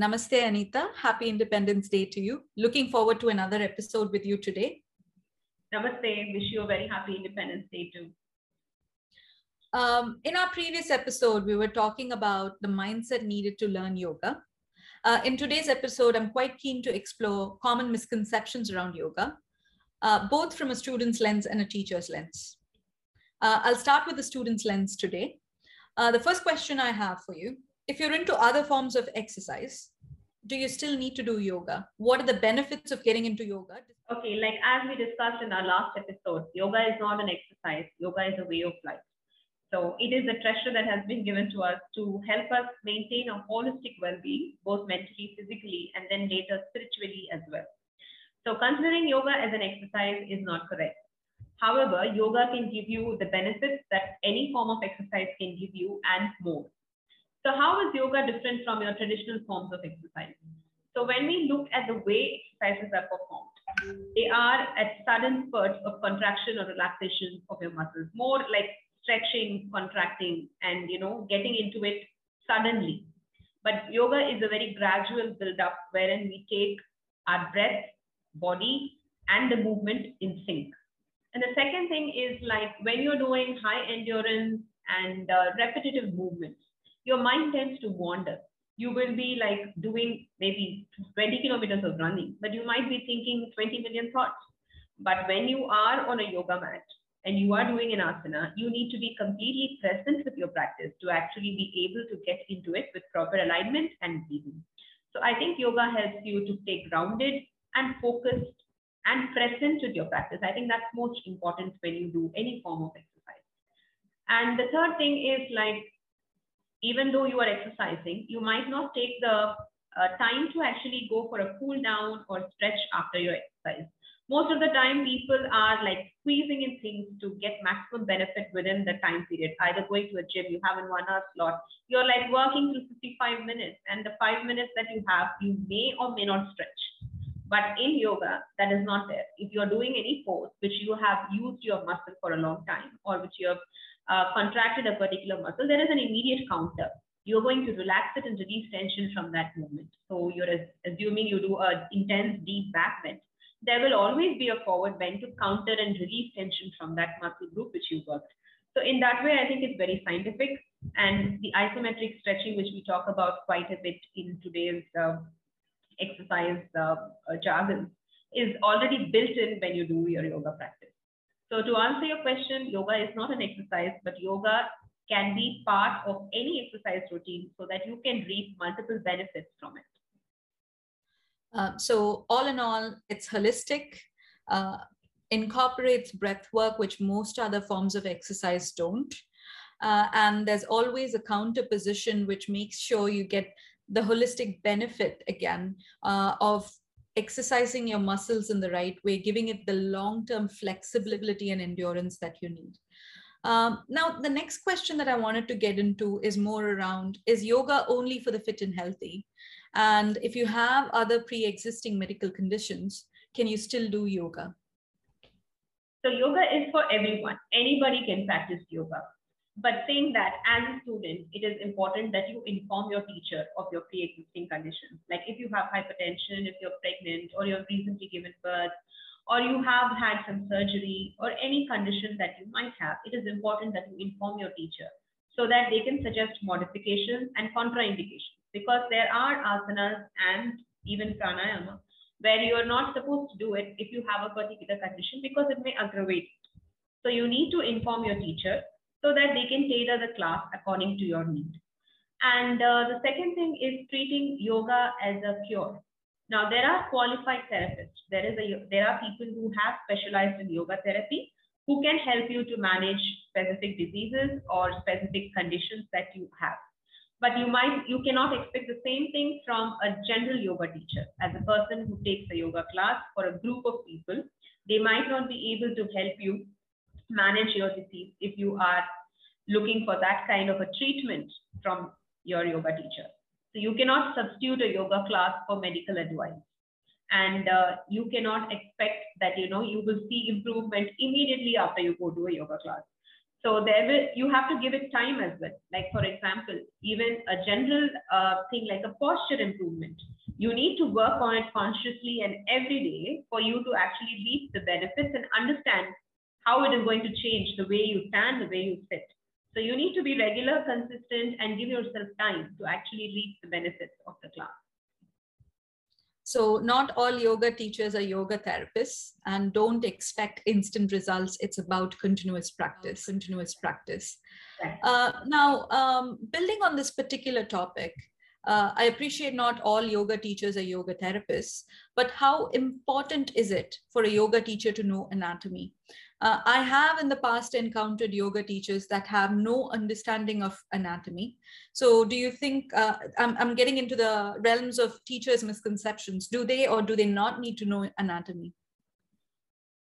Namaste, Anita. Happy Independence Day to you. Looking forward to another episode with you today. Namaste. Wish you a very happy Independence Day too. Um, in our previous episode, we were talking about the mindset needed to learn yoga. Uh, in today's episode, I'm quite keen to explore common misconceptions around yoga, uh, both from a student's lens and a teacher's lens. Uh, I'll start with the student's lens today. Uh, the first question I have for you if you're into other forms of exercise, do you still need to do yoga? What are the benefits of getting into yoga? Okay, like as we discussed in our last episode, yoga is not an exercise, yoga is a way of life. So it is a treasure that has been given to us to help us maintain a holistic well-being, both mentally, physically, and then later spiritually as well. So considering yoga as an exercise is not correct. However, yoga can give you the benefits that any form of exercise can give you and more. So how is yoga different from your traditional forms of exercise? So when we look at the way exercises are performed, they are at sudden spurts of contraction or relaxation of your muscles, more like stretching, contracting, and you know, getting into it suddenly. But yoga is a very gradual build-up wherein we take our breath, body, and the movement in sync. And the second thing is like when you're doing high endurance and uh, repetitive movements, your mind tends to wander. You will be like doing maybe 20 kilometers of running, but you might be thinking 20 million thoughts. But when you are on a yoga mat and you are doing an asana, you need to be completely present with your practice to actually be able to get into it with proper alignment and breathing. So I think yoga helps you to stay grounded and focused and present with your practice. I think that's most important when you do any form of exercise. And the third thing is like even though you are exercising, you might not take the uh, time to actually go for a cool down or stretch after your exercise. Most of the time, people are like squeezing in things to get maximum benefit within the time period. Either going to a gym, you have a one hour slot, you're like working through 55 minutes, and the five minutes that you have, you may or may not stretch. But in yoga, that is not there. If you're doing any pose which you have used your muscle for a long time or which you have uh, contracted a particular muscle, there is an immediate counter. You're going to relax it and release tension from that movement. So you're assuming you do an intense deep back bend. There will always be a forward bend to counter and release tension from that muscle group which you worked. So in that way, I think it's very scientific. And the isometric stretching, which we talk about quite a bit in today's uh, exercise uh, uh jargon, is already built in when you do your yoga practice. So to answer your question, yoga is not an exercise, but yoga can be part of any exercise routine so that you can reap multiple benefits from it. Uh, so all in all, it's holistic, uh, incorporates breath work, which most other forms of exercise don't. Uh, and there's always a counter position, which makes sure you get the holistic benefit again uh, of exercising your muscles in the right way, giving it the long-term flexibility and endurance that you need. Um, now, the next question that I wanted to get into is more around, is yoga only for the fit and healthy? And if you have other pre-existing medical conditions, can you still do yoga? So yoga is for everyone. Anybody can practice yoga but saying that as a student, it is important that you inform your teacher of your pre-existing conditions. Like if you have hypertension, if you're pregnant, or you've recently given birth, or you have had some surgery, or any condition that you might have, it is important that you inform your teacher so that they can suggest modifications and contraindications. Because there are asanas and even pranayama where you are not supposed to do it if you have a particular condition because it may aggravate. So you need to inform your teacher so that they can tailor the class according to your need. And uh, the second thing is treating yoga as a cure. Now there are qualified therapists. There is a there are people who have specialized in yoga therapy who can help you to manage specific diseases or specific conditions that you have. But you might you cannot expect the same thing from a general yoga teacher. As a person who takes a yoga class for a group of people, they might not be able to help you manage your disease if you are looking for that kind of a treatment from your yoga teacher. So you cannot substitute a yoga class for medical advice. And uh, you cannot expect that, you know, you will see improvement immediately after you go to a yoga class. So there will, you have to give it time as well. Like for example, even a general uh, thing like a posture improvement, you need to work on it consciously and every day for you to actually reap the benefits and understand how it is going to change the way you stand, the way you sit. So you need to be regular, consistent, and give yourself time to actually reap the benefits of the class. So not all yoga teachers are yoga therapists and don't expect instant results. It's about continuous practice, continuous practice. Uh, now, um, building on this particular topic, uh, I appreciate not all yoga teachers are yoga therapists, but how important is it for a yoga teacher to know anatomy? Uh, I have in the past encountered yoga teachers that have no understanding of anatomy. So, do you think uh, I'm, I'm getting into the realms of teachers' misconceptions? Do they or do they not need to know anatomy?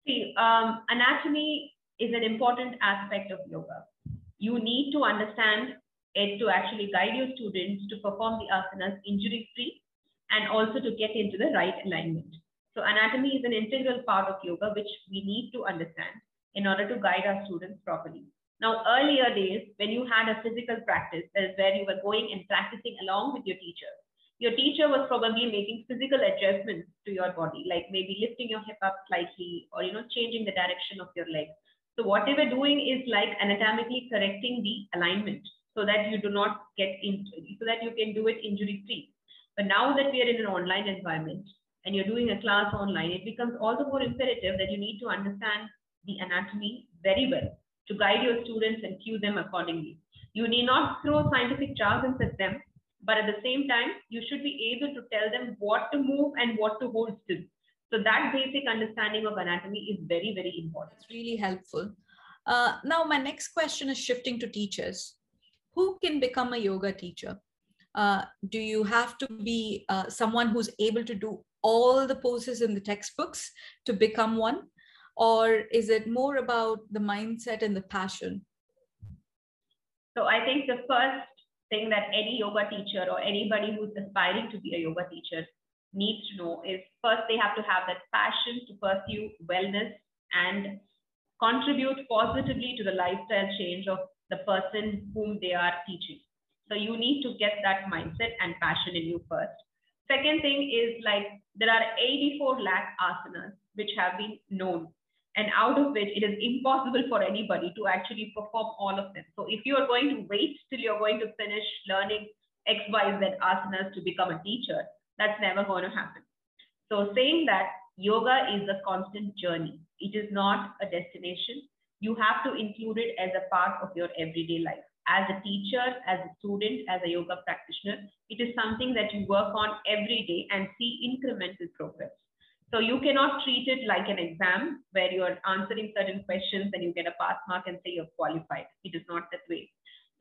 See, um, anatomy is an important aspect of yoga. You need to understand it to actually guide your students to perform the asanas injury free and also to get into the right alignment. So anatomy is an integral part of yoga, which we need to understand in order to guide our students properly. Now, earlier days, when you had a physical practice, that is where you were going and practicing along with your teacher. Your teacher was probably making physical adjustments to your body, like maybe lifting your hip up slightly or, you know, changing the direction of your leg. So what they were doing is like anatomically correcting the alignment so that you do not get into, so that you can do it injury free. But now that we are in an online environment, and you're doing a class online, it becomes all the more imperative that you need to understand the anatomy very well to guide your students and cue them accordingly. You need not throw scientific jargons at them, but at the same time, you should be able to tell them what to move and what to hold still. So that basic understanding of anatomy is very, very important. It's really helpful. Uh, now, my next question is shifting to teachers. Who can become a yoga teacher? Uh, do you have to be uh, someone who's able to do all the poses in the textbooks to become one? Or is it more about the mindset and the passion? So I think the first thing that any yoga teacher or anybody who's aspiring to be a yoga teacher needs to know is first they have to have that passion to pursue wellness and contribute positively to the lifestyle change of the person whom they are teaching. So you need to get that mindset and passion in you first. Second thing is like there are 84 lakh asanas which have been known and out of which it is impossible for anybody to actually perform all of them. So if you are going to wait till you're going to finish learning X, Y, Z asanas to become a teacher, that's never going to happen. So saying that yoga is a constant journey. It is not a destination. You have to include it as a part of your everyday life as a teacher, as a student, as a yoga practitioner, it is something that you work on every day and see incremental progress. So you cannot treat it like an exam where you are answering certain questions and you get a pass mark and say you're qualified. It is not that way.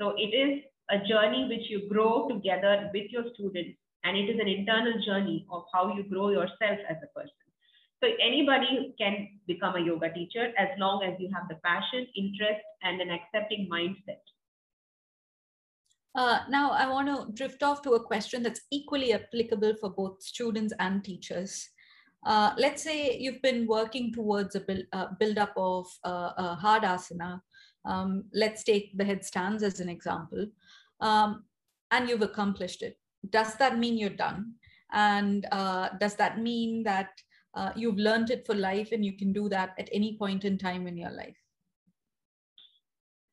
So it is a journey which you grow together with your students and it is an internal journey of how you grow yourself as a person. So anybody can become a yoga teacher as long as you have the passion, interest, and an accepting mindset. Uh, now, I want to drift off to a question that's equally applicable for both students and teachers. Uh, let's say you've been working towards a build, uh, build up of uh, a hard asana. Um, let's take the headstands as an example. Um, and you've accomplished it. Does that mean you're done? And uh, does that mean that uh, you've learned it for life and you can do that at any point in time in your life?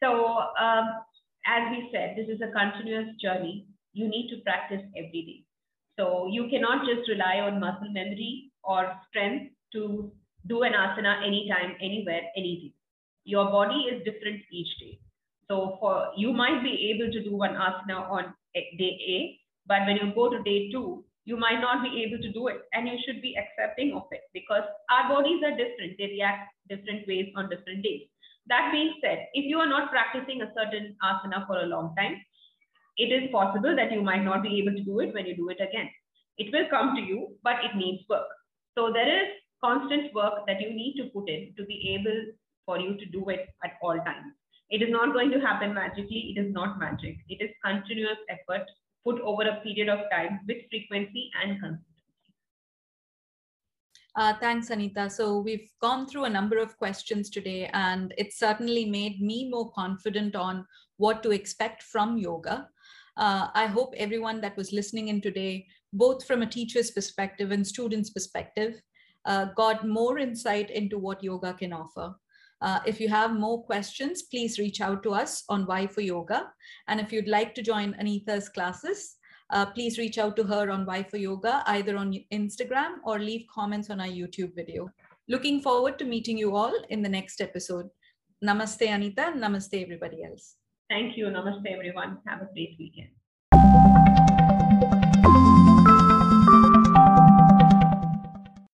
So um, as we said, this is a continuous journey. You need to practice every day. So you cannot just rely on muscle memory or strength to do an asana anytime, anywhere, anything. Your body is different each day. So for you might be able to do one asana on day A, but when you go to day two, you might not be able to do it and you should be accepting of it because our bodies are different. They react different ways on different days. That being said, if you are not practicing a certain asana for a long time, it is possible that you might not be able to do it when you do it again. It will come to you, but it needs work. So there is constant work that you need to put in to be able for you to do it at all times. It is not going to happen magically. It is not magic. It is continuous effort put over a period of time with frequency and consistency. Uh, thanks, Anita. So we've gone through a number of questions today, and it certainly made me more confident on what to expect from yoga. Uh, I hope everyone that was listening in today, both from a teacher's perspective and student's perspective, uh, got more insight into what yoga can offer. Uh, if you have more questions, please reach out to us on Y for Yoga. And if you'd like to join Anita's classes, uh, please reach out to her on Y for Yoga, either on Instagram or leave comments on our YouTube video. Looking forward to meeting you all in the next episode. Namaste, Anita. Namaste, everybody else. Thank you. Namaste, everyone. Have a great weekend.